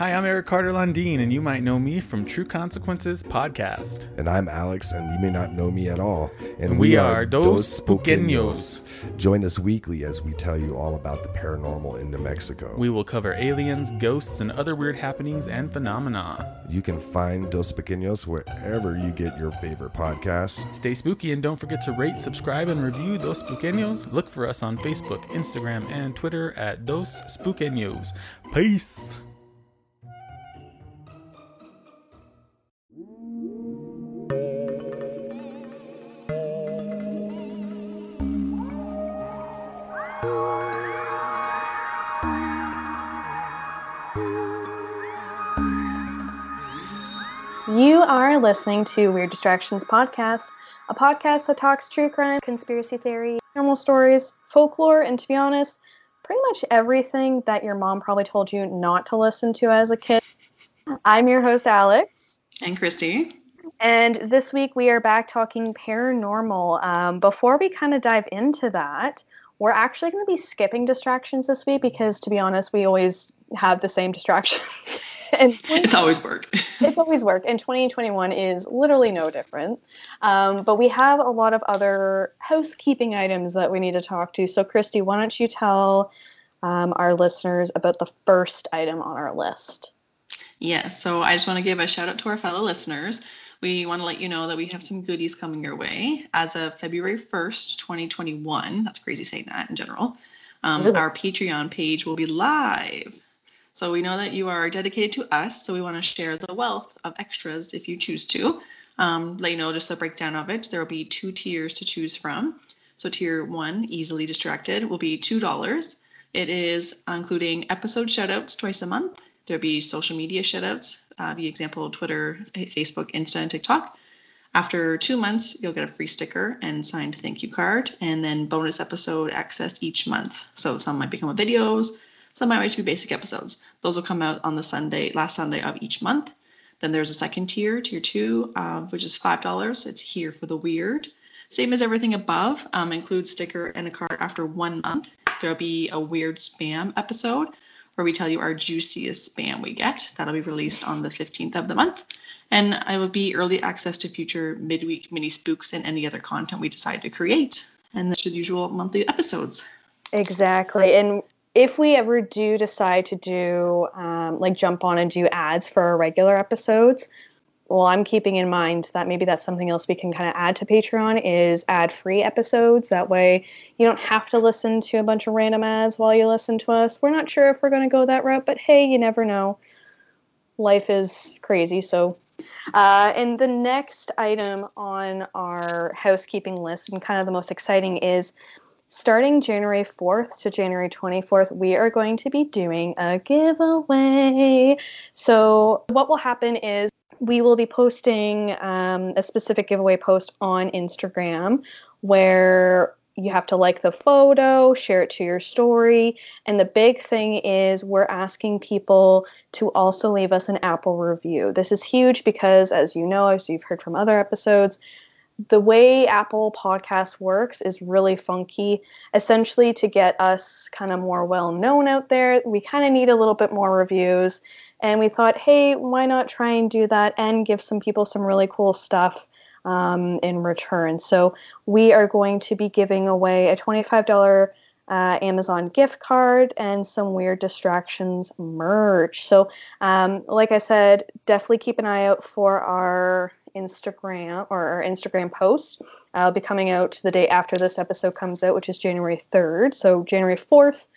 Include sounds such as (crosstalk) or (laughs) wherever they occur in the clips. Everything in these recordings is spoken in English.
Hi, I'm Eric Carter Lundeen, and you might know me from True Consequences podcast. And I'm Alex, and you may not know me at all. And we, we are, Dos Spookeños. Join us weekly as we tell you all about the paranormal in New Mexico. We will cover aliens, ghosts, and other weird happenings and phenomena. You can find Dos Spookeños wherever you get your favorite podcasts. Stay spooky and don't forget to rate, subscribe, and review Dos Spookeños. Look for us on Facebook, Instagram, and Twitter at Dos Spookeños. Peace! You are listening to Weird Distractions Podcast, a podcast that talks true crime, conspiracy theory, paranormal stories, folklore, and to be honest, pretty much everything that your mom probably told you not to listen to as a kid. I'm your host, Alex. And Christy. And this week we are back talking paranormal. Um, before we kind of dive into that, we're actually going to be skipping distractions this week because, to be honest, we always have the same distractions. (laughs) and it's always work. (laughs) it's always work. And 2021 is literally no different. Um, but we have a lot of other housekeeping items that we need to talk to. So, Christy, why don't you tell um, our listeners about the first item on our list? Yes. Yeah, so, I just want to give a shout out to our fellow listeners. We want to let you know that we have some goodies coming your way as of February 1st, 2021. That's crazy saying that in general. Um, our Patreon page will be live so we know that you are dedicated to us, so we want to share the wealth of extras if you choose to. Um, let you know just the breakdown of it. There will be two tiers to choose from. So tier one, easily distracted, will be two dollars. It is including episode shoutouts twice a month. There'll be social media shoutouts, uh, be example Twitter, Facebook, Insta, and TikTok. After two months, you'll get a free sticker and signed thank you card, and then bonus episode access each month. So some might become videos, some might be basic episodes. Those will come out on the Sunday, last Sunday of each month. Then there's a second tier, tier two, uh, which is five dollars. It's here for the weird. Same as everything above, um, includes sticker and a card after one month. There'll be a weird spam episode where we tell you our juiciest spam we get. That'll be released on the 15th of the month. And it will be early access to future midweek mini spooks and any other content we decide to create. And the usual monthly episodes. Exactly. And if we ever do decide to do um, like jump on and do ads for our regular episodes well i'm keeping in mind that maybe that's something else we can kind of add to patreon is ad free episodes. That way you don't have to listen to a bunch of random ads while you listen to us. We're not sure if we're going to go that route but hey you never know. Life is crazy so. Uh, and the next item on our housekeeping list and kind of the most exciting is starting January 4th to January 24th, we are going to be doing a giveaway. So, what will happen is we will be posting um, a specific giveaway post on Instagram where you have to like the photo, share it to your story. And the big thing is, we're asking people to also leave us an Apple review. This is huge because, as you know, as you've heard from other episodes, the way Apple Podcasts works is really funky. Essentially, to get us kind of more well known out there, we kind of need a little bit more reviews. And we thought, hey, why not try and do that and give some people some really cool stuff um, in return? So, we are going to be giving away a $25 uh, Amazon gift card and some weird distractions merch. So, um, like I said, definitely keep an eye out for our Instagram or our Instagram post. I'll be coming out the day after this episode comes out, which is January 3rd. So, January 4th,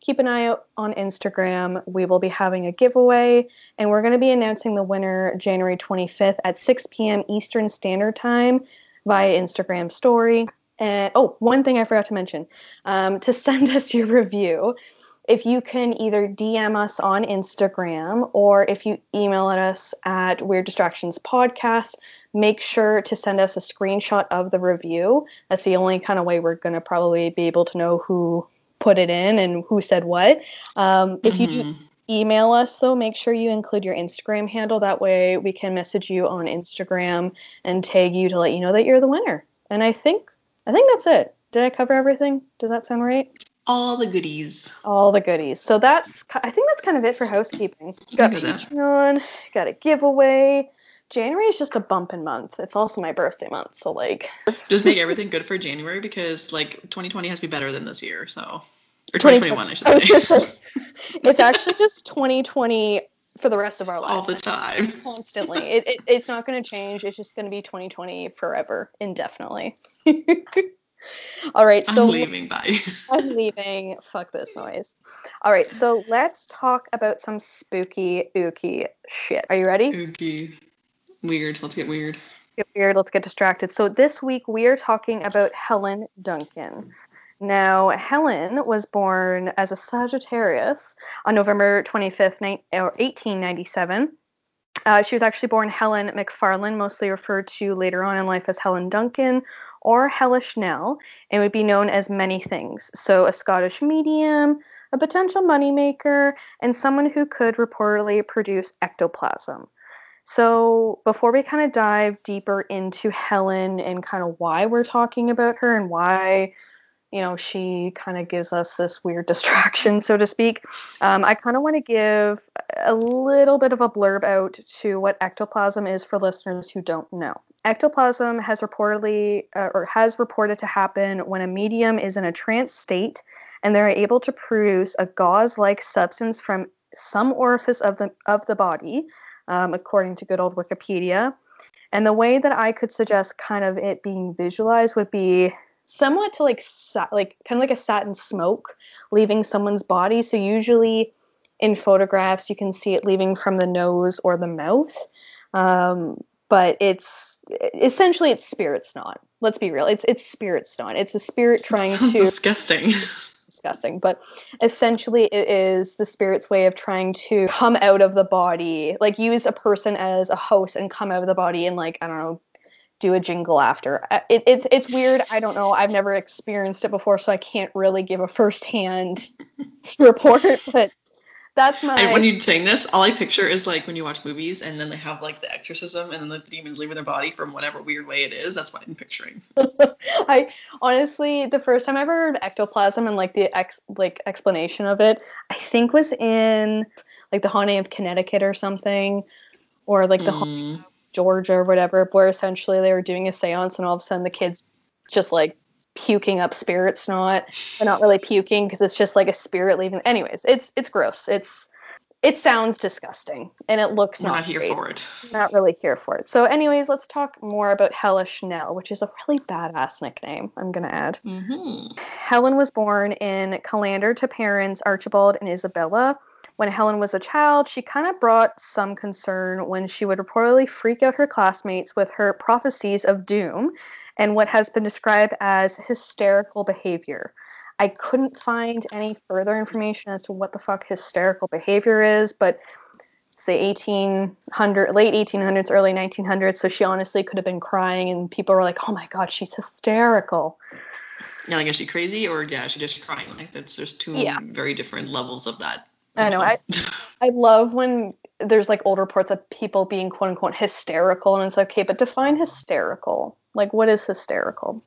keep an eye out on Instagram. We will be having a giveaway, and we're going to be announcing the winner January 25th at 6 p.m. Eastern Standard Time via Instagram story. And oh, one thing I forgot to mention um, to (laughs) send us your review if you can either DM us on Instagram or if you email us at Weird Distractions Podcast, make sure to send us a screenshot of the review. That's the only kind of way we're going to probably be able to know who put it in and who said what. Um, if you do Mhm. email us though make sure you include your instagram handle. That way we can message you on instagram and tag you to let you know that you're the winner. And i think i think that's it. Did i cover everything? Does that sound right? All the goodies. all the goodies. So that's i think that's kind of it for housekeeping. Got patreon got a giveaway january is just a bumping month it's also my birthday month so like (laughs) Just make everything good (laughs) for January because like 2020 has to be better than this year. So or 2020 2021, I should I say. say, (laughs) it's actually just 2020 for the rest of our lives All the time. constantly. It, it, it's not going to change. It's just going to be 2020 forever, indefinitely. All right, so I'm leaving. Bye. I'm leaving. Fuck this noise. All right, so let's talk about some spooky, ooky shit. Are you ready? Ookie. Weird. Let's get weird. Get weird. Let's get distracted. So this week we are talking about Helen Duncan. Now, Helen was born as a Sagittarius on November 25th, ni- or 1897. Uh, she was actually born Helen McFarlane, mostly referred to later on in life as Helen Duncan or Hellish Nell, and would be known as many things. So, a Scottish medium, a potential moneymaker, and someone who could reportedly produce ectoplasm. So, before we kind of dive deeper into Helen and kind of why we're talking about her and why, you know, she kind of gives us this weird (laughs) distraction, so to speak, um, I kind of want to give a little bit of a blurb out to what ectoplasm is for listeners who don't know. Ectoplasm has reportedly uh, or has reported to happen when a medium is in a trance state and they're able to produce a gauze-like substance from some orifice of the of the body um, according to good old Wikipedia. And the way that I could suggest kind of it being visualized would be somewhat to like sa- like kind of like a satin smoke leaving someone's body. So usually in photographs you can see it leaving from the nose or the mouth. Um, but it's essentially it's spirit snot. Let's be real. It's it's spirit snot. It's a spirit trying (laughs) to disgusting. (laughs) disgusting but essentially it is the spirit's way of trying to come out of the body like use a person as a host and come out of the body and like i don't know do a jingle after. Uh, it, it's it's weird. I don't know. I've never experienced it before so i can't really give a firsthand (laughs) report but that's my And when you're saying this, all I picture is like when you watch movies and then they have like the exorcism and then the demons leaving their body from whatever weird way it is. That's what I'm picturing. (laughs) I honestly, the first time I ever heard ectoplasm and like the ex like explanation of it, I think was in like the haunting of Connecticut or something, or like the haunting Mm. Georgia or whatever, where essentially they were doing a séance and all of a sudden the kids just like puking up spirit snot, but not really puking because it's just like a spirit leaving. Anyways, it's it's gross. It's it sounds disgusting and it looks Not, not, here great for it. not really here for it. So, anyways, let's talk more about Hellish Nell, which is a really badass nickname, I'm going to add. hmm Helen was born in Callander to parents Archibald and Isabella. When Helen was a child, she kind of brought some concern when she would reportedly freak out her classmates with her prophecies of doom and what has been described as hysterical behavior. I couldn't find any further information as to what the fuck hysterical behavior is, but say 1800 late 1800s early 1900s so she honestly could have been crying and people were like oh my god she's hysterical Yeah, like is she crazy or yeah, she just crying? Like that's there's two Yeah. very different levels of that. I know, I- (laughs) I love when there's like old reports of people being quote unquote hysterical, and it's okay, but define hysterical. Like, what is hysterical?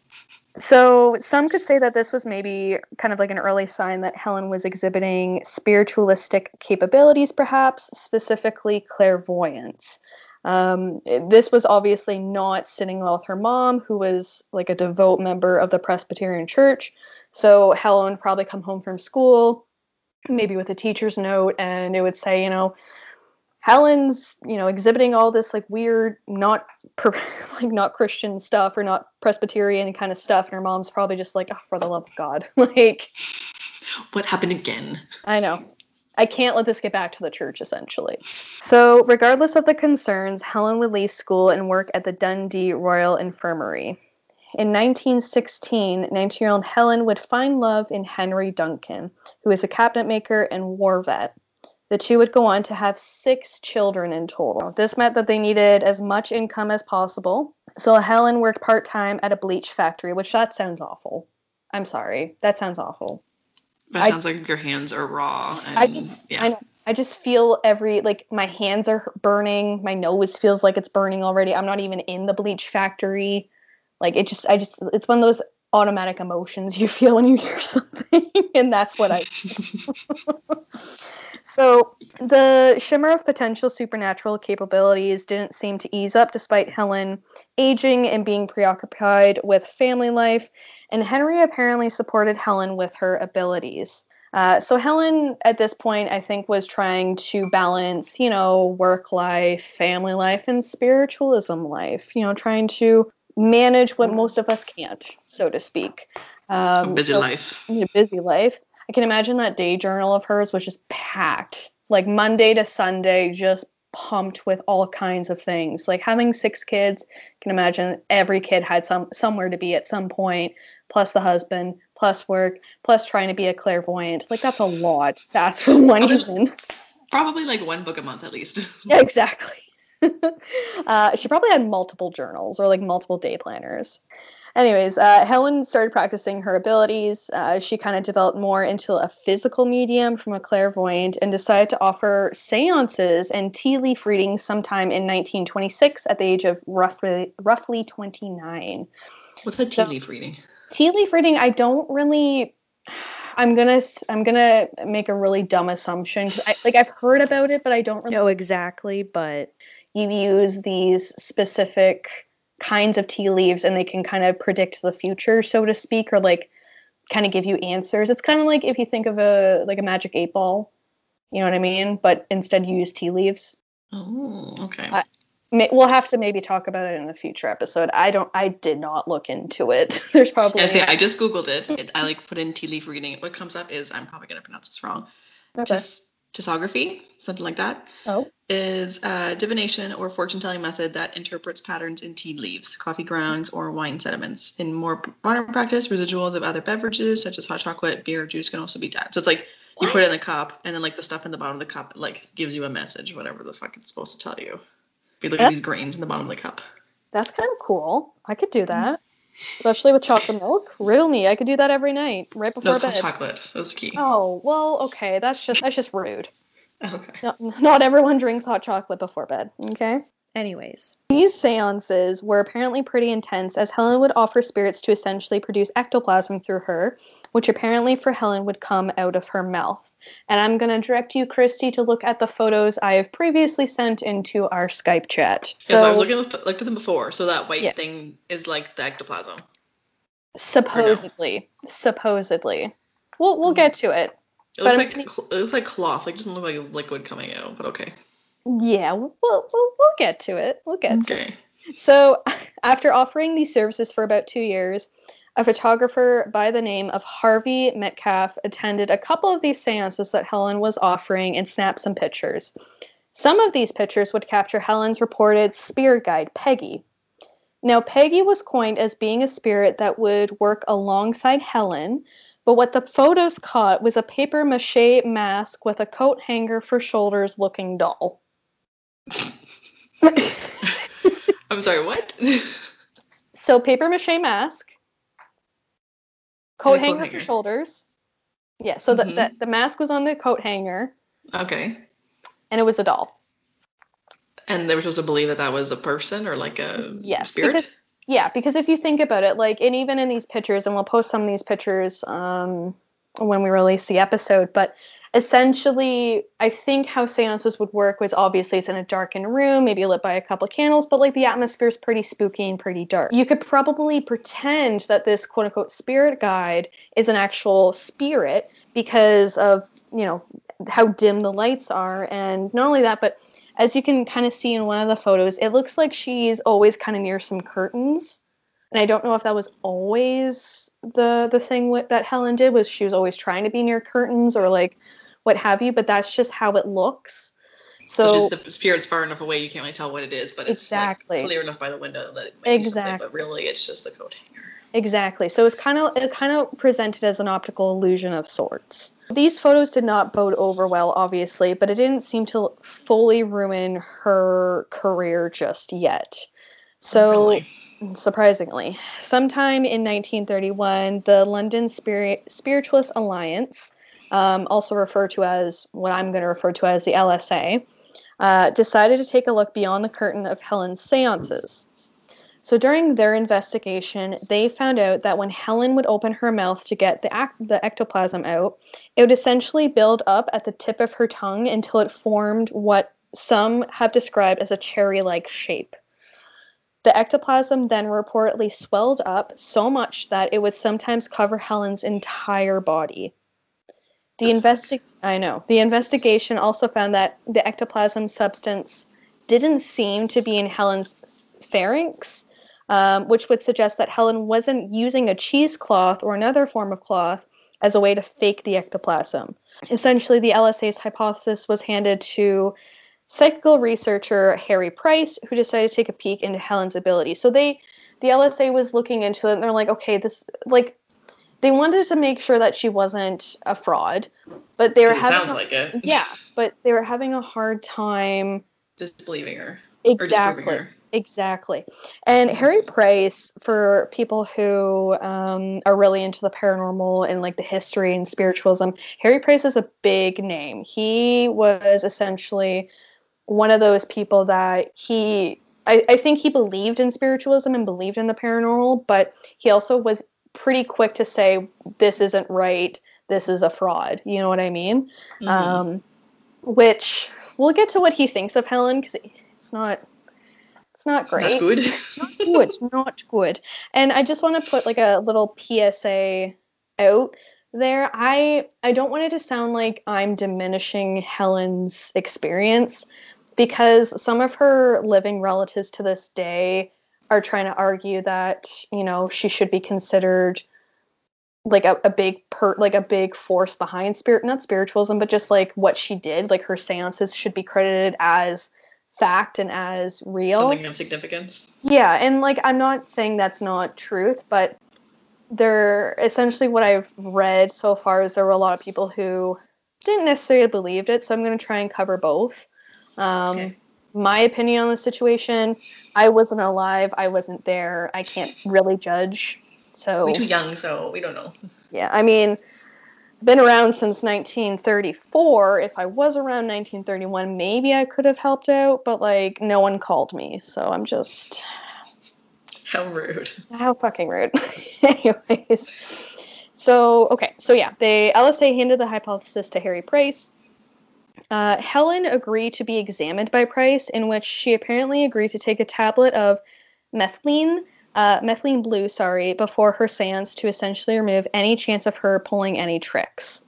So, some could say that this was maybe kind of like an early sign that Helen was exhibiting spiritualistic capabilities, perhaps, specifically clairvoyance. Um, this was obviously not sitting well with her mom, who was like a devout member of the Presbyterian Church. So, Helen would probably come home from school, maybe with a teacher's note and it would say you know helen's you know exhibiting all this like weird not per- (laughs) like not christian stuff or not presbyterian kind of stuff and her mom's probably just like oh for the love of god. (laughs) Like what happened again? i know. I can't let this get back to the church essentially. So regardless of the concerns helen would leave school and work at the dundee royal infirmary In 1916, 19 year old Helen would find love in Henry Duncan, who is a cabinet maker and war vet. The two would go on to have six children in total. This meant that they needed as much income as possible. So Helen worked part time at a bleach factory, which that sounds awful. I'm sorry. That sounds awful. That I- sounds like your hands are raw. And, I just yeah. I. I just feel every like my hands are burning, my nose feels like it's burning already. I'm not even in the bleach factory. Like it just I just it's one of those automatic emotions you (laughs) feel when you hear something and that's what I (laughs) (laughs) So the shimmer of potential supernatural capabilities didn't seem to ease up despite Helen aging and being preoccupied with family life, and Henry apparently supported Helen with her abilities. Uh, so Helen, at this point, I think was trying to balance, you know, work life, family life, and spiritualism life. You know, trying to manage what most of us can't, so to speak. Um, busy so- life. a busy life. I can imagine that day journal of hers was just packed, like Monday to Sunday, just pumped with all kinds of things. Like having six kids, I can imagine every kid had some somewhere to be at some point, plus the husband, plus work, plus trying to be a clairvoyant. Like that's a lot to ask for (laughs) one human. Probably like one book a month at least. Yeah, (laughs) exactly. (laughs) uh, she probably had multiple journals or like multiple day planners. Anyways, uh, Helen started practicing her abilities. Uh, she kind of developed more into a physical medium from a clairvoyant and decided to offer seances and tea leaf readings sometime in 1926 at the age of roughly roughly 29 What's a tea So- leaf reading? tea leaf reading i don't really i'm gonna I'm gonna make a really dumb assumption. I, like i've heard about it but i don't really know exactly, but you use these specific kinds of tea leaves and they can kind of predict the future so to speak or like kind of give you answers it's kind of like if you think of a like a magic eight ball you know what i mean but instead you use tea leaves Oh, okay. I- May- we'll have to maybe talk about it in a future episode i don't i did not look into it (laughs) there's probably yeah, see, I just googled it. it. I like put in tea leaf reading. What comes up is I'm probably gonna pronounce this wrong. Okay. Tis, tisography, something like that, oh is a divination or fortune telling method that interprets patterns in tea leaves, coffee grounds, or wine sediments. In more modern practice, residuals of other beverages such as hot chocolate, beer, or juice can also be done. So it's like you put it in the cup, and then like the stuff in the bottom of the cup like gives you a message, whatever the fuck it's supposed to tell you. If you look at these grains in the bottom of the cup. that's kind of cool i could do mm-hmm. that especially with chocolate milk riddle me i could do that every night right No, before hot bed chocolate. That's key. oh well okay that's just that's just rude Okay. not, not everyone drinks hot chocolate before bed okay anyways. These seances were apparently pretty intense, as Helen would offer spirits to essentially produce ectoplasm through her, which apparently for Helen would come out of her mouth. And I'm going to direct you, Christy, to look at the photos I have previously sent into our Skype chat. Yeah, so I was looking at, looked at them before. So that white Yeah. thing is like the ectoplasm. supposedly, supposedly, we'll we'll hmm. get to it. It looks like it looks like cloth. Like it doesn't look like liquid coming out, but okay. Yeah, we'll we'll, we'll get to it. We'll get to it. So, (laughs) after offering these services for about two years, a photographer by the name of Harvey Metcalfe attended a couple of these seances that Helen was offering and snapped some pictures. Some of these pictures would capture Helen's reported spirit guide, Peggy. Now, Peggy was coined as being a spirit that would work alongside Helen, but what the photos caught was a paper mache mask with a coat hanger for shoulders looking doll. I'm sorry. What? So paper mache mask, coat coat hanger, hanger. for shoulders. Yeah, so the, Mhm. the the mask was on the coat hanger, okay. and it was a doll. And they were supposed to believe that that was a person or like a Yes, spirit. because- Yeah, because if you think about it, like, and even in these pictures, and we'll post some of these pictures um, when we release the episode, but essentially, I think how seances would work was obviously it's in a darkened room, maybe lit by a couple of candles, but like the atmosphere is pretty spooky and pretty dark. You could probably pretend that this quote unquote spirit guide is an actual spirit because of, you know, how dim the lights are. And not only that, but as you can kind of see in one of the photos, it looks like she's always kind of near some curtains. And I don't know if that was always the the thing with, that Helen did was she was always trying to be near curtains or like what have you, but that's just how it looks. So the spirit's far enough away you can't really tell what it is, but it's Exactly. like, clear enough by the window that it might be Exactly. but really it's just a coat hanger. Exactly. So it's kind of it kind of presented as an optical illusion of sorts. These photos did not bode over well, obviously, but it didn't seem to fully ruin her career just yet. So Really. surprisingly, sometime in 1931, the London Spirit Spiritualist Alliance, um, also referred to as what I'm going to refer to as the LSA, uh, decided to take a look beyond the curtain of Helen's seances. So during their investigation, they found out that when Helen would open her mouth to get the, ac- the ectoplasm out, it would essentially build up at the tip of her tongue until it formed what some have described as a cherry like shape. The ectoplasm then reportedly swelled up so much that it would sometimes cover Helen's entire body. The investi- I know. The investigation also found that the ectoplasm substance didn't seem to be in Helen's pharynx, um, which would suggest that Helen wasn't using a cheesecloth or another form of cloth as a way to fake the ectoplasm. Essentially, the LSA's hypothesis was handed to psychical researcher Harry Price, who decided to take a peek into Helen's ability. So they, the LSA was looking into it, and they're like, okay, this like. They wanted to make sure that she wasn't a fraud, but they were having sounds a- like it. (laughs) yeah, but they were having a hard time Disbelieving her. Exactly her. exactly and harry price for people who um, are really into the paranormal and like the history and spiritualism harry price is a big name he was essentially one of those people that he I, I think he believed in spiritualism and believed in the paranormal but he also was pretty quick to say this isn't right this is a fraud you know what i mean Mhm. um, which we'll get to what he thinks of Helen because it's not it's not great. That's good. Not good. (laughs) Not good. And I just want to put like a little PSA out there. I I don't want it to sound like I'm diminishing Helen's experience because some of her living relatives to this day are trying to argue that you know she should be considered like a, a big per like a big force behind spirit not spiritualism but just like what she did like her seances should be credited as fact and as real Something of significance. yeah and like i'm not saying that's not truth but there essentially what i've read so far is there were a lot of people who didn't necessarily believe it so i'm going to try and cover both um, Okay. My opinion on the situation i wasn't alive i wasn't there i can't really judge so we're too young, so we don't know. yeah, I mean, been around since 1934. If I was around 1931, maybe I could have helped out, but like no one called me, so I'm just How rude. how fucking rude. (laughs) Anyways, so okay, so yeah, the LSA handed the hypothesis to Harry Price. Uh, Helen agreed to be examined by Price, in which she apparently agreed to take a tablet of methylene, uh, methylene blue, sorry, before her seance to essentially remove any chance of her pulling any tricks.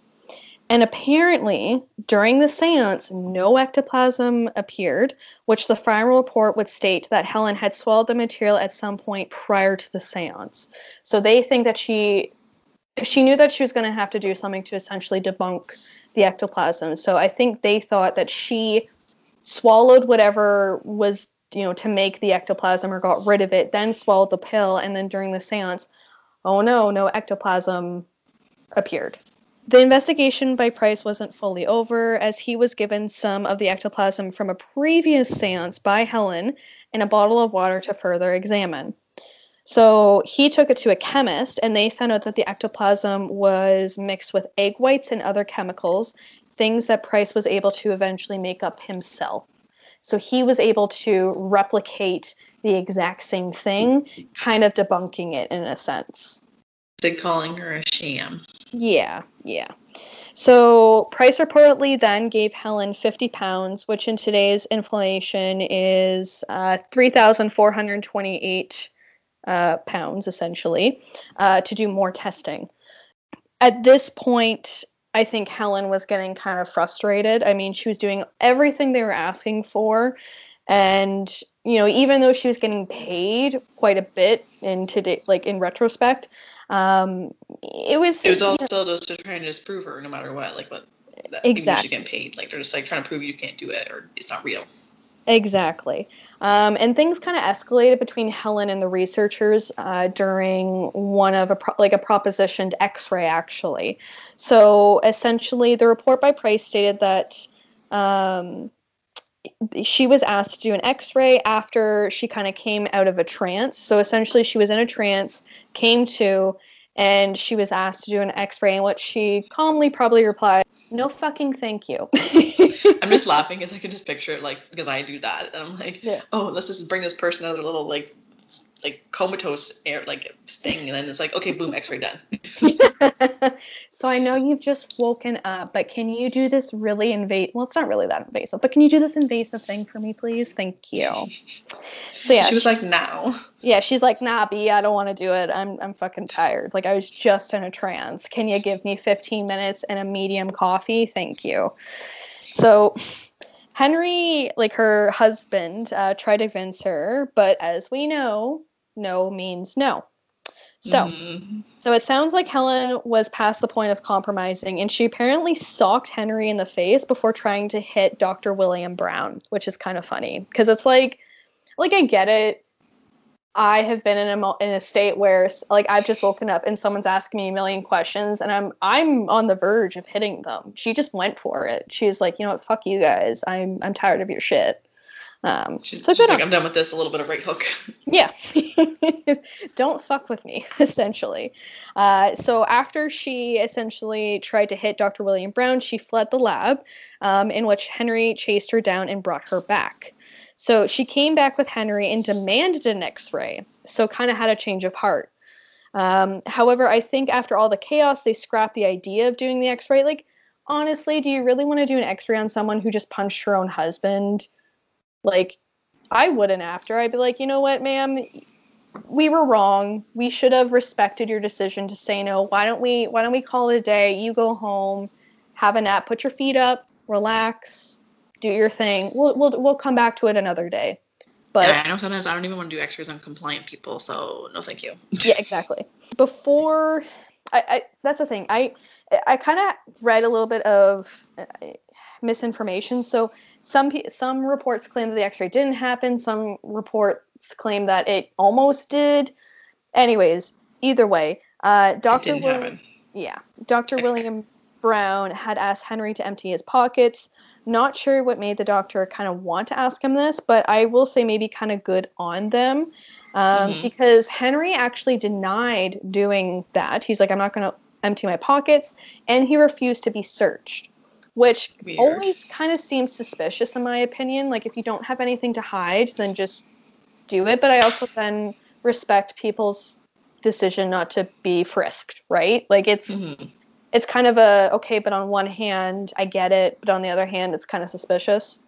And apparently, during the seance, no ectoplasm appeared, which the final report would state that Helen had swallowed the material at some point prior to the seance. So they think that she she knew that she was going to have to do something to essentially debunk the ectoplasm. So I think they thought that she swallowed whatever was, you know, to make the ectoplasm or got rid of it, then swallowed the pill, and then during the seance, oh no, no ectoplasm appeared. The investigation by Price wasn't fully over, as he was given some of the ectoplasm from a previous seance by Helen and a bottle of water to further examine. So he took it to a chemist, and they found out that the ectoplasm was mixed with egg whites and other chemicals, things that Price was able to eventually make up himself. So he was able to replicate the exact same thing, kind of debunking it in a sense. They calling her a sham. Yeah, yeah. So Price reportedly then gave Helen 50 pounds, which in today's inflation is uh, 3,428 uh, pounds, essentially, uh, to do more testing. At this point, I think Helen was getting kind of frustrated. I mean, she was doing everything they were asking for. And, you know, even though she was getting paid quite a bit in today, like in retrospect, um, it was It was all still just trying to try and disprove her, no matter what. Like what that Exactly. you should get paid. Like they're just like trying to prove you can't do it or it's not real. Exactly. Um, and things kind of escalated between Helen and the researchers uh, during one of a pro- like a propositioned X-ray, actually. So essentially, the report by Price stated that um, she was asked to do an X-ray after she kind of came out of a trance. So essentially, she was in a trance, came to, and she was asked to do an X-ray, And what she calmly probably replied, "No fucking thank you." (laughs) I'm just laughing because I can just picture it like because I do that and I'm like, Yeah. oh, let's just bring this person out of their little like like comatose air like thing and then it's like okay, boom, X-ray done. (laughs) (laughs) so I know you've just woken up, but can you do this really invasive? Well, it's not really that invasive, but can you do this invasive thing for me, please? Thank you. (laughs) So yeah, she was like, now. yeah, she's like, nah, B, I don't want to do it. I'm I'm fucking tired. Like I was just in a trance. Can you give me 15 minutes and a medium coffee? Thank you. So Henry, like her husband, uh, tried to convince her, but as we know, no means no. So. Mhm. So it sounds like Helen was past the point of compromising, and she apparently socked Henry in the face before trying to hit Dr. William Brown, which is kind of funny because it's like, like I get it. I have been in a in a state where like I've just woken up and someone's asking me a million questions, and I'm I'm on the verge of hitting them. She just went for it. She's like, you know what, fuck you guys. I'm I'm tired of your shit. Um, She's, so she's like, on I'm done with this. A little bit of right hook. (laughs) yeah. (laughs) Don't fuck with me, (laughs) essentially. Uh, so after she essentially tried to hit Dr. William Brown, she fled the lab, um, in which Henry chased her down and brought her back. So she came back with Henry and demanded an x ray, so kind of had a change of heart. Um, however, I think after all the chaos, they scrapped the idea of doing the x ray. Like, honestly, do you really want to do an x ray on someone who just punched her own husband? Like, I wouldn't after. I'd be like, you know what, ma'am? We were wrong. We should have respected your decision to say no. Why don't we why don't we call it a day? You go home, have a nap, put your feet up, relax, do your thing. We'll we'll we'll come back to it another day. But yeah, I know sometimes I don't even want to do X-rays on compliant people, so no, thank you. yeah, exactly. Before, I, I that's the thing. I I kind of read a little bit of uh, misinformation. So some some reports claim that the X-ray didn't happen. Some reports claim that it almost did. Anyways, either way, uh, Doctor happen. yeah, Doctor William Brown had asked Henry to empty his pockets. Not sure what made the doctor kind of want to ask him this, but I will say maybe kind of good on them um, Mhm. because Henry actually denied doing that. He's like, I'm not going to empty my pockets, and he refused to be searched, which Weird. always kind of seems suspicious in my opinion. Like, if you don't have anything to hide, then just do it. But I also then respect people's decision not to be frisked, right? Like, it's Mhm. it's kind of a okay, but on one hand, I get it, but on the other hand, it's kind of suspicious.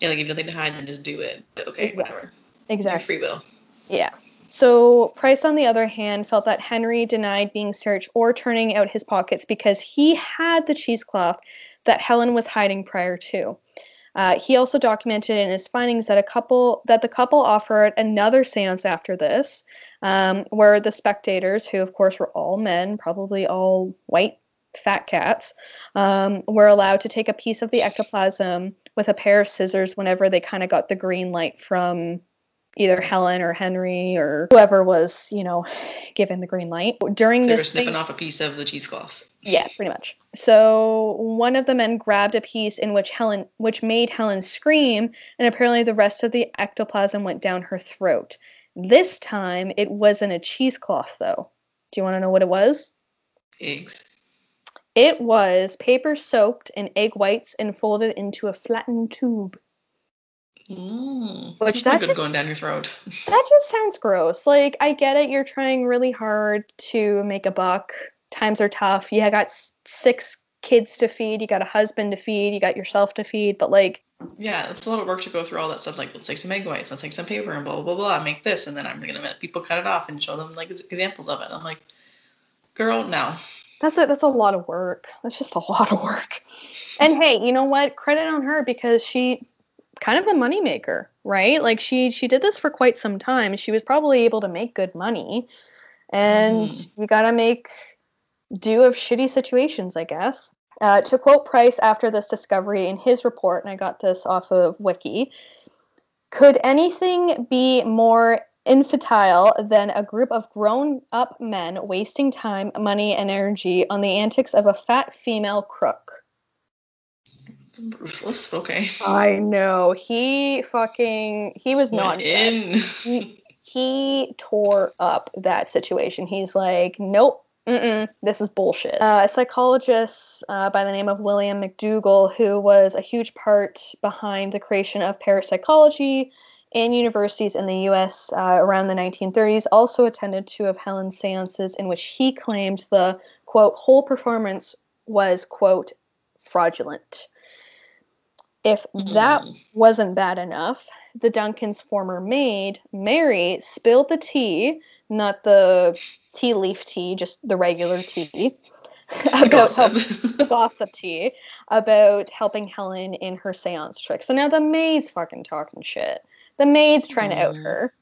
Yeah, like if you have nothing to hide, then just do it. Okay, Exactly. whatever. Exactly. Your free will. Yeah. So Price, on the other hand, felt that Henry denied being searched or turning out his pockets because he had the cheesecloth that Helen was hiding prior to. Uh, he also documented in his findings that a couple that the couple offered another séance after this, um, where the spectators, who of course were all men, probably all white fat cats, um, were allowed to take a piece of the ectoplasm with a pair of scissors whenever they kind of got the green light from either Helen or Henry or whoever was, you know, given the green light. During they were this thing- snipping off a piece of the cheesecloth. yeah, pretty much. So one of the men grabbed a piece in which Helen, which made Helen scream, and apparently the rest of the ectoplasm went down her throat. This time it wasn't a cheesecloth, though. Do you want to know what it was? Eggs. It was paper soaked in egg whites and folded into a flattened tube. Mm. Which That's just- going down your throat. (laughs) That just sounds gross. Like, I get it. You're trying really hard to make a buck. Times are tough. You got s- six kids to feed. You got a husband to feed. You got yourself to feed. But, like, Yeah, it's a lot of work to go through all that stuff. Like, let's take some egg whites, let's take some paper, and blah blah blah blah. Make this, and then I'm gonna let people cut it off and show them like examples of it. I'm like, girl, no. that's a, that's a lot of work. That's just a lot of work. And hey, you know what? Credit on her because she kind of a moneymaker, right? Like she she did this for quite some time. She was probably able to make good money. And Mhm. you gotta make do of shitty situations, I guess. Uh, to quote Price after this discovery in his report, and I got this off of Wiki, could anything be more infantile than a group of grown up men wasting time, money, and energy on the antics of a fat female crook? Ruthless. Okay. I know. He fucking, he was not in. he, he tore up that situation. He's like, nope, mm-mm, this is bullshit. Uh, a psychologist uh, by the name of William McDougall, who was a huge part behind the creation of parapsychology in universities in the US uh, around the 1930s, also attended two of Helen's seances in which he claimed the quote, whole performance was quote, fraudulent. If that Mm. wasn't bad enough, the Duncans' former maid, Mary, spilled the tea, not the tea leaf tea, just the regular tea, (laughs) about help- gossip tea, about helping Helen in her seance trick. So now the maid's fucking talking shit. The maid's trying to out Mm. her.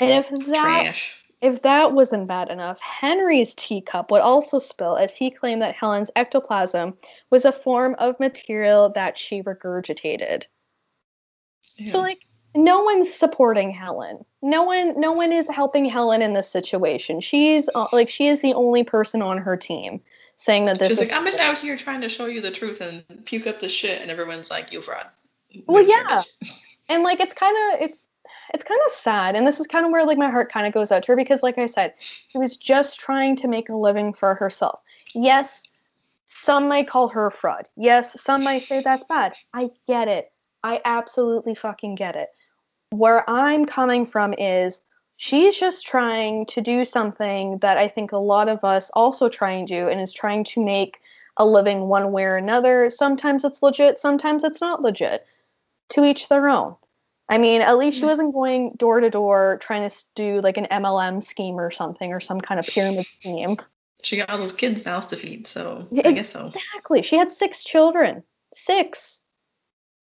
And if that Trash. If that wasn't bad enough, Henry's teacup would also spill as he claimed that Helen's ectoplasm was a form of material that she regurgitated. So like no one's supporting Helen. No one no one is helping Helen in this situation. She's uh, like she is the only person on her team saying that this She's is like, I'm just out here trying to show you the truth and puke up the shit, and everyone's like, you fraud. Well, yeah. (laughs) and like it's kind of it's it's kind of sad and this is kind of where like my heart kind of goes out to her because like i said she was just trying to make a living for herself. Yes some might call her a fraud. Yes some might say that's bad. I get it. I absolutely fucking get it. Where i'm coming from is she's just trying to do something that i think a lot of us also try and do and is trying to make a living one way or another. Sometimes it's legit sometimes it's not legit. To each their own. I mean, at least she wasn't going door to door trying to do like an MLM scheme or something or some kind of pyramid (sighs) scheme. She got all those kids' mouths to feed, so Yeah, I guess so. Exactly. She had six children. Six.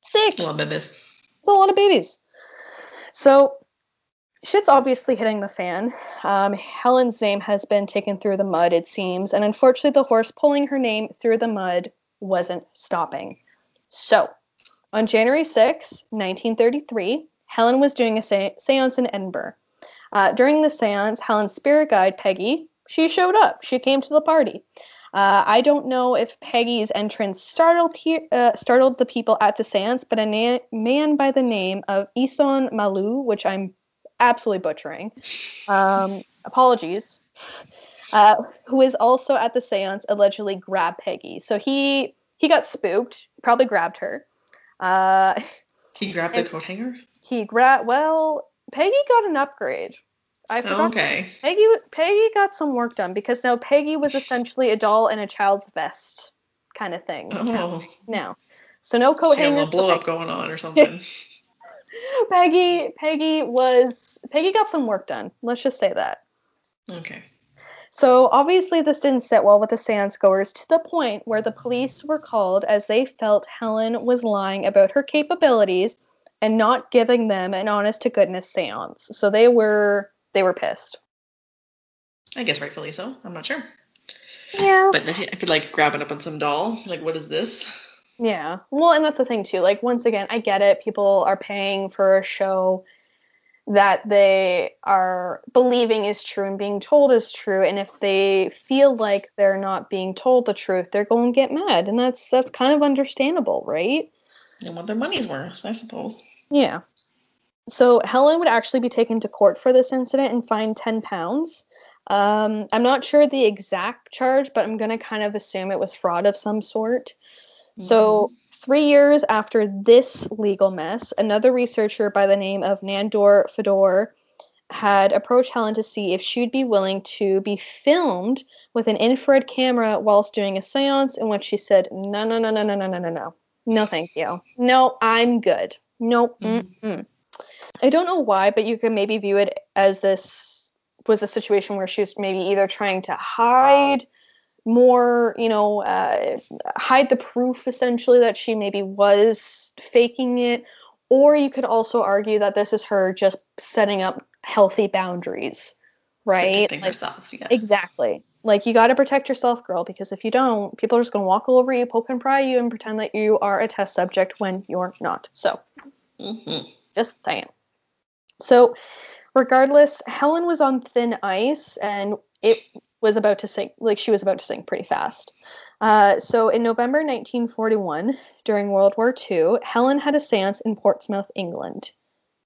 Six. A lot of babies. a lot of babies. So shit's obviously hitting the fan. Um, Helen's name has been taken through the mud, it seems, and unfortunately, the horse pulling her name through the mud wasn't stopping. So, on January 6, 1933, Helen was doing a se- seance in Edinburgh. Uh, during the seance, Helen's spirit guide, Peggy, she showed up. She came to the party. Uh, I don't know if Peggy's entrance startled, pe- uh, startled the people at the seance, but a na- man by the name of Isan Malou, which I'm absolutely butchering, um, (laughs) apologies, uh, who is also at the seance, allegedly grabbed Peggy. So he he got spooked, probably grabbed her. Uh, He grabbed the coat hanger. he grabbed. Well, Peggy got an upgrade. I forgot. okay. Peggy Peggy got some work done because now Peggy was essentially a doll in a child's vest kind of thing. Oh, Now, so no coat she a hangers. little blow up going on or (laughs) something. Peggy Peggy was Peggy got some work done. Let's just say that. okay. So obviously this didn't sit well with the seance goers to the point where the police were called as they felt Helen was lying about her capabilities and not giving them an honest to goodness seance. So they were they were pissed. I guess rightfully so. I'm not sure. Yeah. But if you're like grabbing up on some doll, like what is this? Yeah. Well, and that's the thing too. Like once again, I get it. People are paying for a show that they are believing is true and being told is true, and if they feel like they're not being told the truth, they're going to get mad, and that's that's kind of understandable, right? And what their money's worth, I suppose. Yeah. So Helen would actually be taken to court for this incident and fined 10 pounds. Um, I'm not sure the exact charge, but I'm going to kind of assume it was fraud of some sort. So, three years after this legal mess, another researcher by the name of Nandor Fodor had approached Helen to see if she'd be willing to be filmed with an infrared camera whilst doing a seance, and when she said, No, no, no, no, no, no, no, no, no. No, thank you. No, I'm good. Nope. Mhm. Mm-mm. I don't know why, but you could maybe view it as this was a situation where she was maybe either trying to hide more, you know, uh, hide the proof essentially that she maybe was faking it, or you could also argue that this is her just setting up healthy boundaries, right? Protecting Like, herself, yes. Exactly. Like you got to protect yourself, girl, because if you don't, people are just going to walk all over you, poke and pry you, and pretend that you are a test subject when you're not. So, Mhm. just saying. So, regardless, Helen was on thin ice and it was about to sink, like she was about to sink pretty fast. Uh, so, in November 1941, during World War II, Helen had a seance in Portsmouth, England.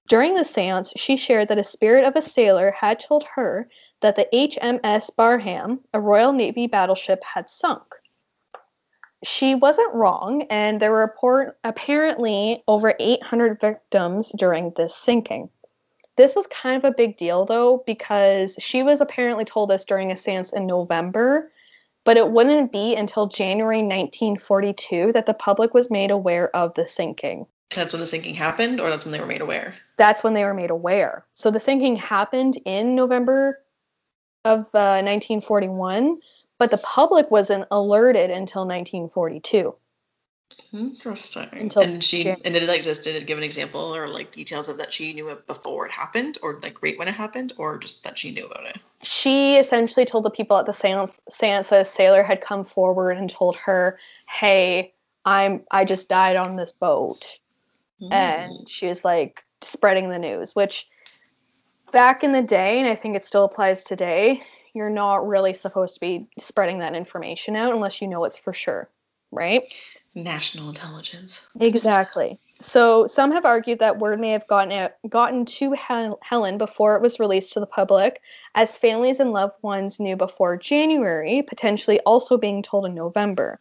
During the seance, she shared that a spirit of a sailor had told her that the HMS Barham, a Royal Navy battleship, had sunk. She wasn't wrong, and there were apparently over 800 victims during this sinking. This was kind of a big deal, though, because she was apparently told this during a seance in November, but it wouldn't be until January 1942 that the public was made aware of the sinking. And that's when the sinking happened, or that's when they were made aware. That's when they were made aware. So the sinking happened in November of uh, 1941, but the public wasn't alerted until 1942. Interesting. Until and she Jan- and did it like just did it give an example or like details of that she knew it before it happened, or like right when it happened, or just that she knew about it. she essentially told the people at the seance, seance that a sailor had come forward and told her, "Hey, I'm I just died on this boat," Hmm. and she was like spreading the news. Which back in the day, and I think it still applies today, you're not really supposed to be spreading that information out unless you know it's for sure, right? National intelligence. Exactly. So some have argued that word may have gotten out, gotten to Hel- Helen before it was released to the public, as families and loved ones knew before January, potentially also being told in November.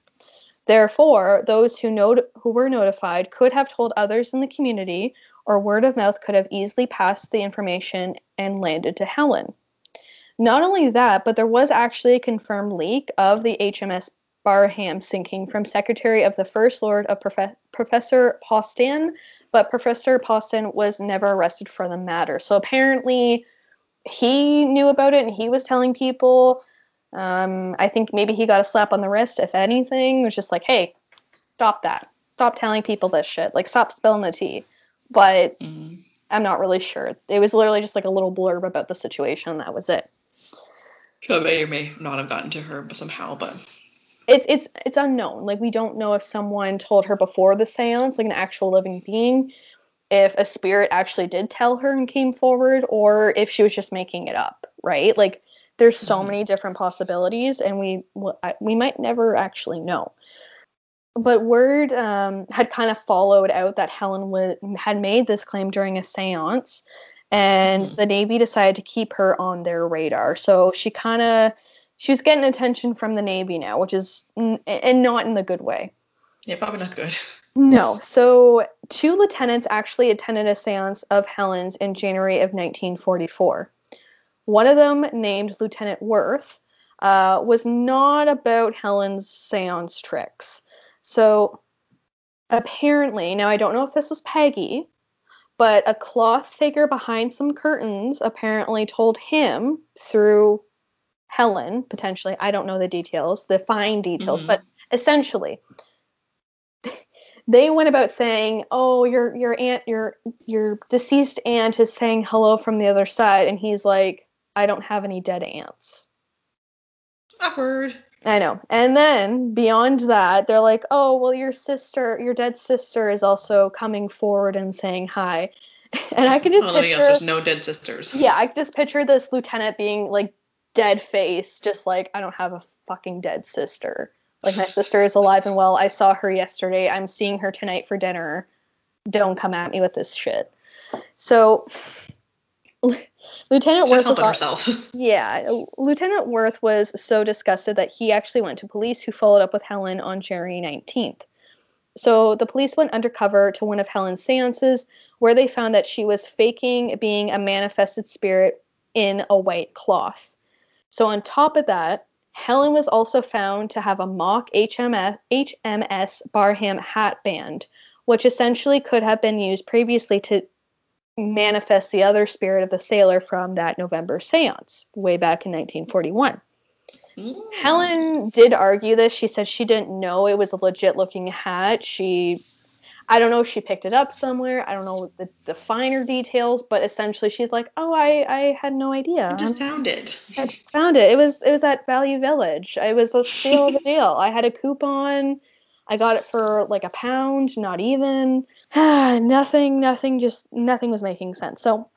Therefore, those who know who were notified could have told others in the community, or word of mouth could have easily passed the information and landed to Helen. Not only that, but there was actually a confirmed leak of the HMS Barham sinking from Secretary of the First Lord of Profe- Professor Postan, but Professor Postan was never arrested for the matter. So apparently, he knew about it and he was telling people. Um, I think maybe he got a slap on the wrist, if anything. It was just like, hey, stop that. Stop telling people this shit. Like, stop spilling the tea. But Mm. I'm not really sure. It was literally just like a little blurb about the situation. That was it. Could may or may not have gotten to her somehow, but it's it's it's unknown. Like we don't know if someone told her before the séance, like an actual living being, if a spirit actually did tell her and came forward, or if she was just making it up, right? Like there's so Mhm. many different possibilities, and we we might never actually know. But word um, had kind of followed out that Helen wa- had made this claim during a séance, and Mhm. the Navy decided to keep her on their radar. So she kind of she was getting attention from the Navy now, which is n- and not in the good way. yeah, probably not good. No. So two lieutenants actually attended a seance of Helen's in January of 1944. One of them, named Lieutenant Worth, uh, was not about Helen's seance tricks. So apparently, now I don't know if this was Peggy, but a cloth figure behind some curtains apparently told him through Helen, potentially, I don't know the details, the fine details, Mhm. but essentially, they went about saying, "Oh, your your aunt, your your deceased aunt is saying hello from the other side," and he's like, "I don't have any dead aunts." Awkward. I know. And then beyond that, they're like, "Oh, well, your sister, your dead sister, is also coming forward and saying hi," (laughs) and I can just Oh, let me guess. There's no dead sisters. yeah, I can just picture this lieutenant being like dead face, just like, "I don't have a fucking dead sister." Like my sister is alive and well. I saw her yesterday. I'm seeing her tonight for dinner. Don't come at me with this shit. So, (laughs) Lieutenant She's Worth (laughs) yeah, Lieutenant Worth was so disgusted that he actually went to police, who followed up with Helen on January 19th. So the police went undercover to one of Helen's seances, where they found that she was faking being a manifested spirit in a white cloth. So on top of that, Helen was also found to have a mock HMS, HMS Barham hat band, which essentially could have been used previously to manifest the other spirit of the sailor from that November seance way back in 1941. Mm. Helen did argue this. She said she didn't know it was a legit looking hat. She I don't know if she picked it up somewhere. I don't know the, the finer details, but essentially she's like, "Oh, I I had no idea. I just found it. I just found it. It was it was at Value Village. It was a steal of a deal. I had a coupon. I got it for like a pound, not even. (sighs) nothing, nothing, just nothing was making sense. So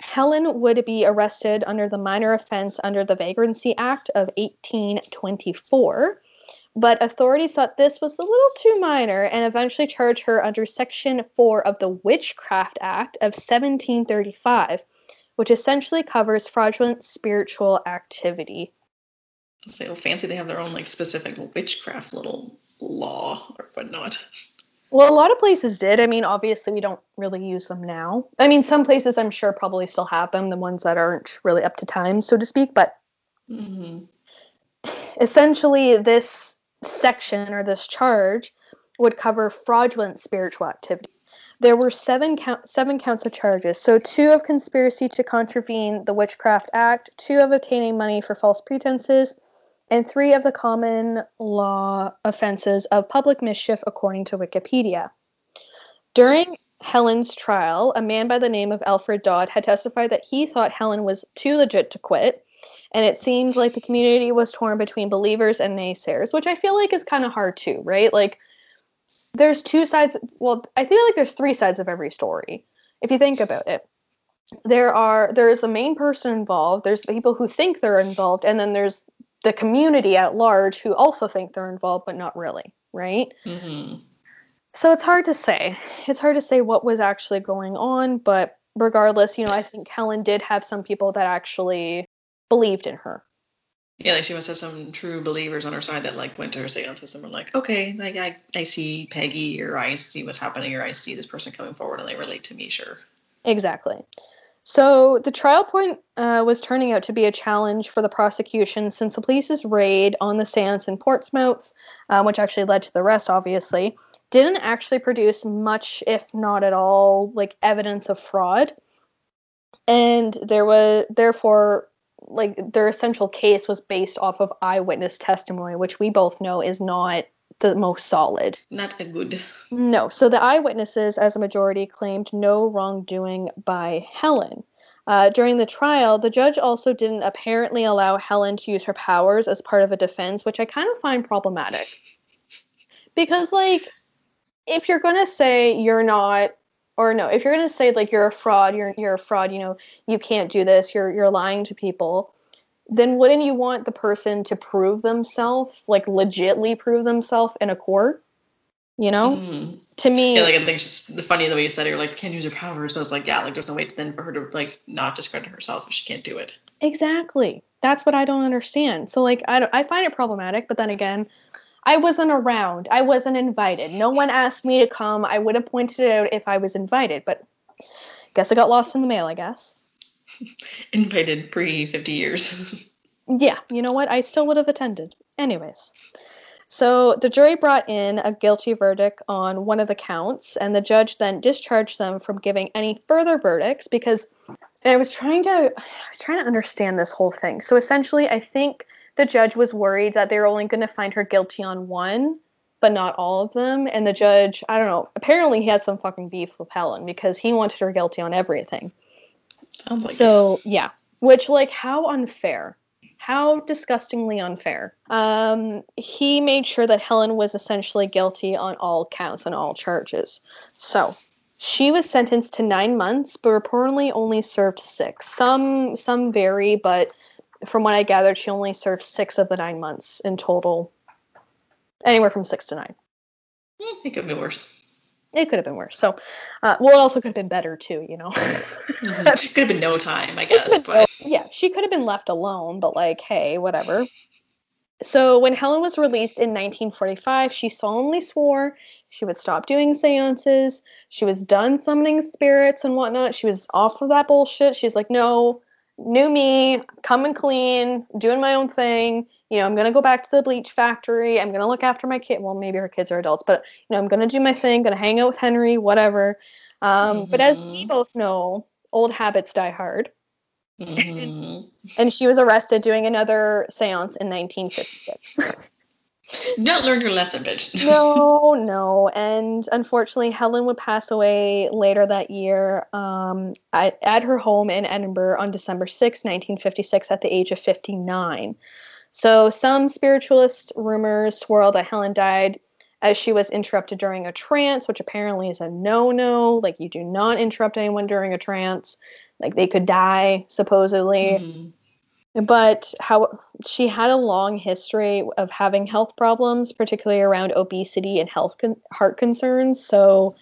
Helen would be arrested under the minor offense under the Vagrancy Act of 1824 but authorities thought this was a little too minor and eventually charged her under Section 4 of the Witchcraft Act of 1735, which essentially covers fraudulent spiritual activity. So fancy they have their own like specific witchcraft little law or whatnot. Well, a lot of places did. I mean, obviously, we don't really use them now. I mean, some places I'm sure probably still have them, the ones that aren't really up to time, so to speak. But mm-hmm. (sighs) essentially, this section or this charge would cover fraudulent spiritual activity. There were seven count, seven counts of charges. So two of conspiracy to contravene the Witchcraft Act, two of obtaining money for false pretenses, and three of the common law offenses of public mischief, according to Wikipedia. During Helen's trial, a man by the name of Alfred Dodd had testified that he thought Helen was too legit to quit and it seemed like the community was torn between believers and naysayers, which I feel like is kind of hard too, right? Like there's two sides. Well, I feel like there's three sides of every story. If you think about it, there are there's a main person involved. There's people who think they're involved, and then there's the community at large who also think they're involved, but not really, right? Mm-hmm. So it's hard to say. It's hard to say what was actually going on, but regardless, you know, I think Helen did have some people that actually believed in her. Yeah, like she must have some true believers on her side that like went to her seances and were like, okay, like I, I see Peggy or I see what's happening or I see this person coming forward and they relate to me, sure. Exactly. So the trial point uh, was turning out to be a challenge for the prosecution since the police's raid on the seance in Portsmouth, um, which actually led to the arrest, obviously, didn't actually produce much, if not at all, like evidence of fraud. And there was therefore like their essential case was based off of eyewitness testimony, which we both know is not the most solid. Not a good. No. So the eyewitnesses, as a majority, claimed no wrongdoing by Helen. Uh, during the trial, the judge also didn't apparently allow Helen to use her powers as part of a defense, which I kind of find problematic. Because, like, if you're going to say you're not or no, if you're gonna say like you're a fraud, you're you're a fraud, you know, you can't do this, you're you're lying to people, then wouldn't you want the person to prove themselves, like legitly prove themselves in a court? You know? Mm. To me Yeah, like I think it's just the funny the way you said it, you're like, can't use her powers, but it's like, yeah, like there's no way to then for her to like not discredit herself if she can't do it. Exactly. That's what I don't understand. So like I I find it problematic, but then again, I wasn't around. I wasn't invited. No one asked me to come. I would have pointed it out if I was invited, but guess I got lost in the mail, I guess. (laughs) Invited pre 50 years. (laughs) yeah, you know what? I still would have attended. Anyways. So the jury brought in a guilty verdict on one of the counts, and the judge then discharged them from giving any further verdicts because I was trying to I was trying to understand this whole thing. So essentially, I think the judge was worried that they were only going to find her guilty on one, but not all of them. And the judge, I don't know, apparently he had some fucking beef with Helen because he wanted her guilty on everything. Sounds like so, it. yeah. Which, like, how unfair. How disgustingly unfair. Um, he made sure that Helen was essentially guilty on all counts and all charges. So, she was sentenced to nine months, but reportedly only served six. Some some vary, but from what I gathered, she only served six of the nine months in total. Anywhere from six to nine. it could have been worse. It could have been worse. So, uh, well, it also could have been better too. You know, mm-hmm. could have been no time, I (laughs) guess. But yeah, she could have been left alone. But like, hey, whatever. So when Helen was released in 1945, she solemnly swore she would stop doing seances. She was done summoning spirits and whatnot. She was off of that bullshit. She's like, no, new me, coming clean, doing my own thing. You know, I'm gonna go back to the bleach factory. I'm gonna look after my kid. Well, maybe her kids are adults, but you know, I'm gonna do my thing. Gonna hang out with Henry, whatever. Um, mm-hmm. But as we mm-hmm. both know, old habits die hard. Mm-hmm. and she was arrested doing another séance in 1956. (laughs) Not learned your lesson, bitch. (laughs) no, no. And unfortunately, Helen would pass away later that year um, at, at her home in Edinburgh on December 6, 1956, at the age of 59. So some spiritualist rumors swirl that Helen died as she was interrupted during a trance, which apparently is a no no. Like, you do not interrupt anyone during a trance. Like, they could die, supposedly. Mhm. But how she had a long history of having health problems, particularly around obesity and health con- heart concerns. So,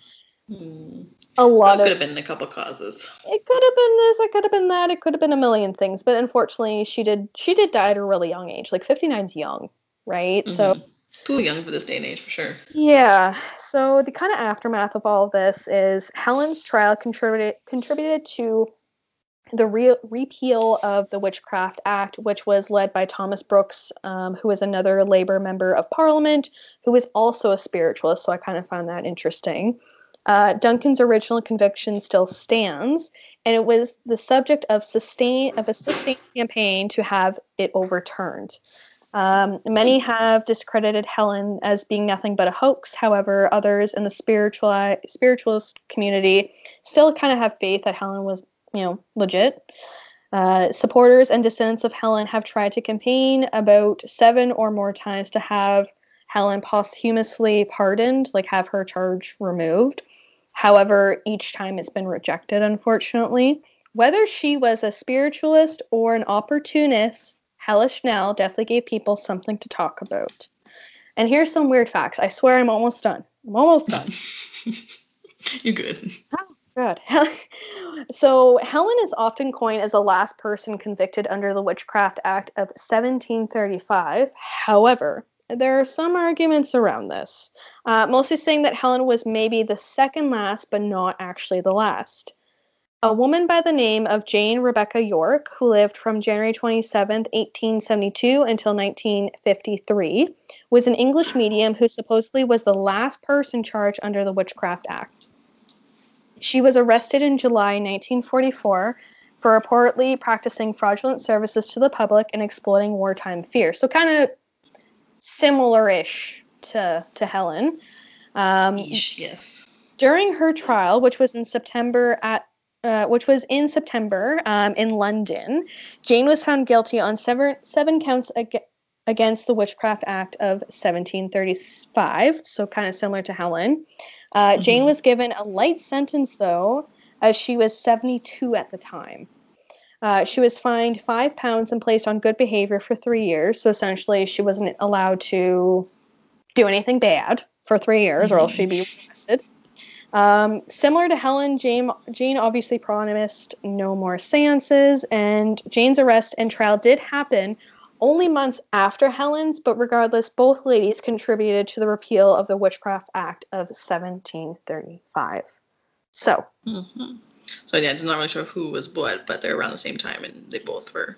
Hmm. a So lot it could of have been a couple causes. it could have been this, it could have been that, it could have been a million things. But unfortunately, she did she did die at a really young age. Like 59 is young, right? So Mhm. too young for this day and age for sure. Yeah. So the kind of aftermath of all of this is Helen's trial contributed contributed to the re- repeal of the Witchcraft Act, which was led by Thomas Brooks, um, was another Labour member of Parliament, who was also a spiritualist. So I kind of found that interesting. Uh, Duncan's original conviction still stands, and it was the subject of sustain of a sustained campaign to have it overturned. Um, many have discredited Helen as being nothing but a hoax. However, others in the spiritual spiritualist community still kind of have faith that Helen was, you know, legit. Uh, supporters and descendants of Helen have tried to campaign about seven or more times to have Helen posthumously pardoned, like have her charge removed. However, each time it's been rejected, unfortunately. Whether she was a spiritualist or an opportunist, Hellish Nell definitely gave people something to talk about. And here's some weird facts. I swear I'm almost done. I'm almost done. (laughs) you good. God. (laughs) so Helen is often coined as the last person convicted under the Witchcraft Act of 1735. However, there are some arguments around this, uh, mostly saying that Helen was maybe the second last, but not actually the last. A woman by the name of Jane Rebecca Yorke, who lived from January 27, 1872 until 1953, was an English medium who supposedly was the last person charged under the Witchcraft Act. She was arrested in July 1944 for reportedly practicing fraudulent services to the public and exploiting wartime fear. So, kind of similar ish to, to Helen. Um, Yeesh, yes. during her trial, which was in September at uh, which was in September um, in London, Jane was found guilty on seven, seven counts ag- against the Witchcraft Act of 1735, so kind of similar to Helen. Uh, Jane Mhm. was given a light sentence, though, as she was 72 at the time. Uh, she was fined five pounds and placed on good behavior for three years. So essentially, she wasn't allowed to do anything bad for three years, or else she'd be arrested. Um, similar to Helen, Jane, Jane obviously promised no more seances, and Jane's arrest and trial did happen only months after Helen's, but regardless, both ladies contributed to the repeal of the Witchcraft Act of 1735. So, hmm So yeah, it's not really sure who was what, but they're around the same time, and they both were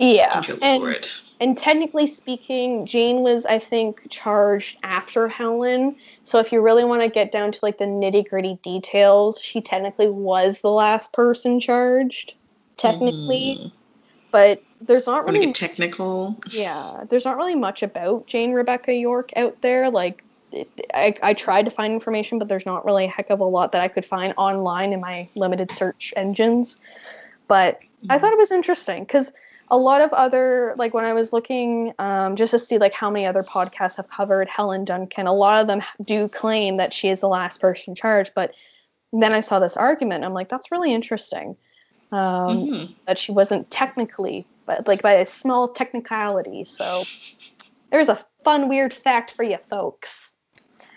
yeah. And, for it. and technically speaking, Jane was, I think, charged after Helen. So if you really want to get down to like the nitty gritty details, she technically was the last person charged, technically. Mhm. But there's not really get technical? Yeah, there's not really much about Jane Rebecca Yorke out there. Like, it, I, I tried to find information, but there's not really a heck of a lot that I could find online in my limited search engines. But I thought it was interesting because a lot of other, like when I was looking um, just to see like how many other podcasts have covered Helen Duncan, a lot of them do claim that she is the last person charged. But then I saw this argument. I'm like, that's really interesting. Um, Mhm. that she wasn't technically, but like by a small technicality. So there's a fun, weird fact for you folks.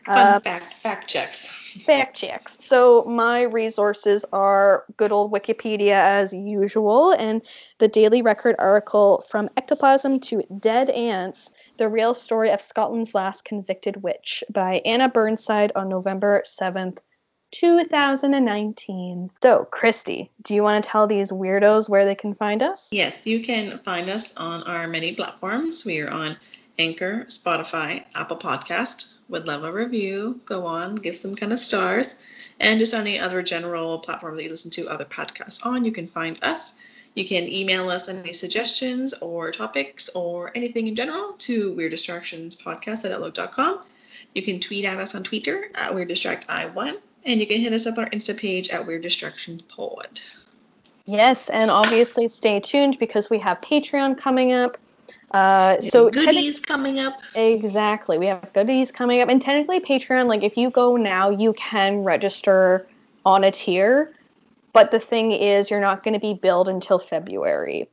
Fun Uh, fact fact checks. fact checks. So my resources are good old Wikipedia as usual, and the Daily Record article from Ectoplasm to Dead Ants: The Real Story of Scotland's Last Convicted Witch by Anna Burnside on November seventh. 2019. So, Christy, do you want to tell these weirdos where they can find us? Yes, you can find us on our many platforms. We are on Anchor, Spotify, Apple Podcast. Would love a review. Go on, give some kind of stars. And just any other general platform that you listen to other podcasts on, you can find us. You can email us any suggestions or topics or anything in general to Weird Distractions Podcast at outlook.com. You can tweet at us on Twitter at Distract I1, and you can hit us up on our Insta page at Weird Distractions Pod. Yes, and obviously stay tuned because we have Patreon coming up. Uh, so goodies coming up. Exactly, we have goodies coming up, and technically Patreon. Like if you go now, you can register on a tier, but the thing is, you're not going to be billed until February.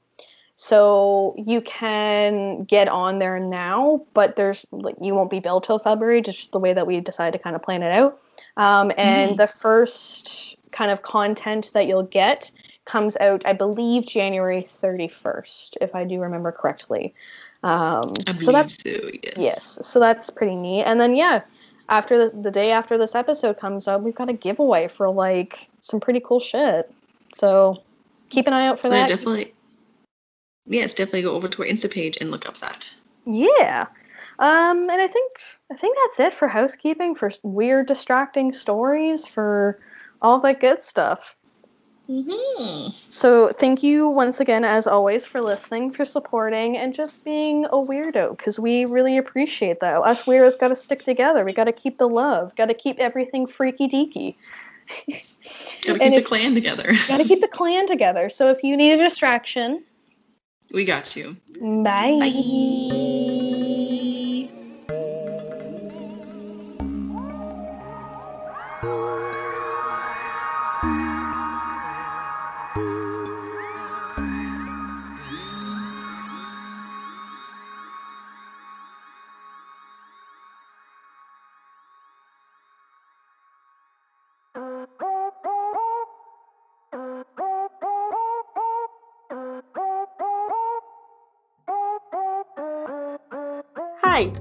So you can get on there now, but there's like you won't be billed till February, just the way that we decided to kind of plan it out. Um, and Mhm. the first kind of content that you'll get comes out, I believe, January 31st, if I do remember correctly. Um, I so believe that's so, yes. yes, so that's pretty neat. And then yeah, after the, the day after this episode comes out, we've got a giveaway for like some pretty cool shit. So keep an eye out for So yeah, that. definitely. Yes, definitely go over to our Insta page and look up that. Yeah. Um, and I think I think that's it for housekeeping, for weird, distracting stories, for all that good stuff. Mm-hmm. So thank you once again, as always, for listening, for supporting, and just being a weirdo, because we really appreciate that. Us weirdos got to stick together. We got to keep the love. Got to keep everything freaky deaky. (laughs) Gotta And keep the if- clan together. got to keep the clan together. So if you need a distraction, we got you. bye. Bye.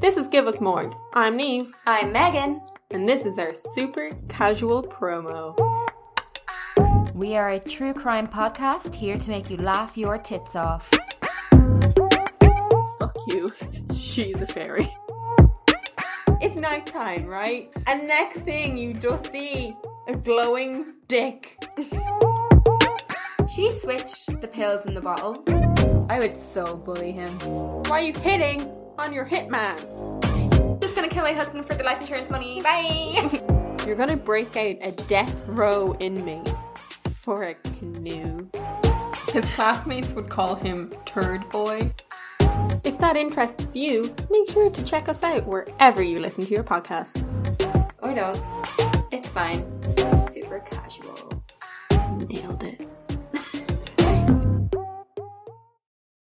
This is Give Us More. I'm Neve, I'm Megan. and this is our super casual promo. We are a true crime podcast here to make you laugh your tits off. Fuck you. She's a fairy. It's nighttime, right? And next thing you just see a glowing dick. She switched the pills in the bottle. I would so bully him. Why are you hitting on your hitman? Just gonna kill my husband for the life insurance money. Bye. (laughs) You're gonna break out a death row in me for a canoe. His classmates would call him Turd Boy. If that interests you, make sure to check us out wherever you listen to your podcasts. or don't. It's fine. Super casual.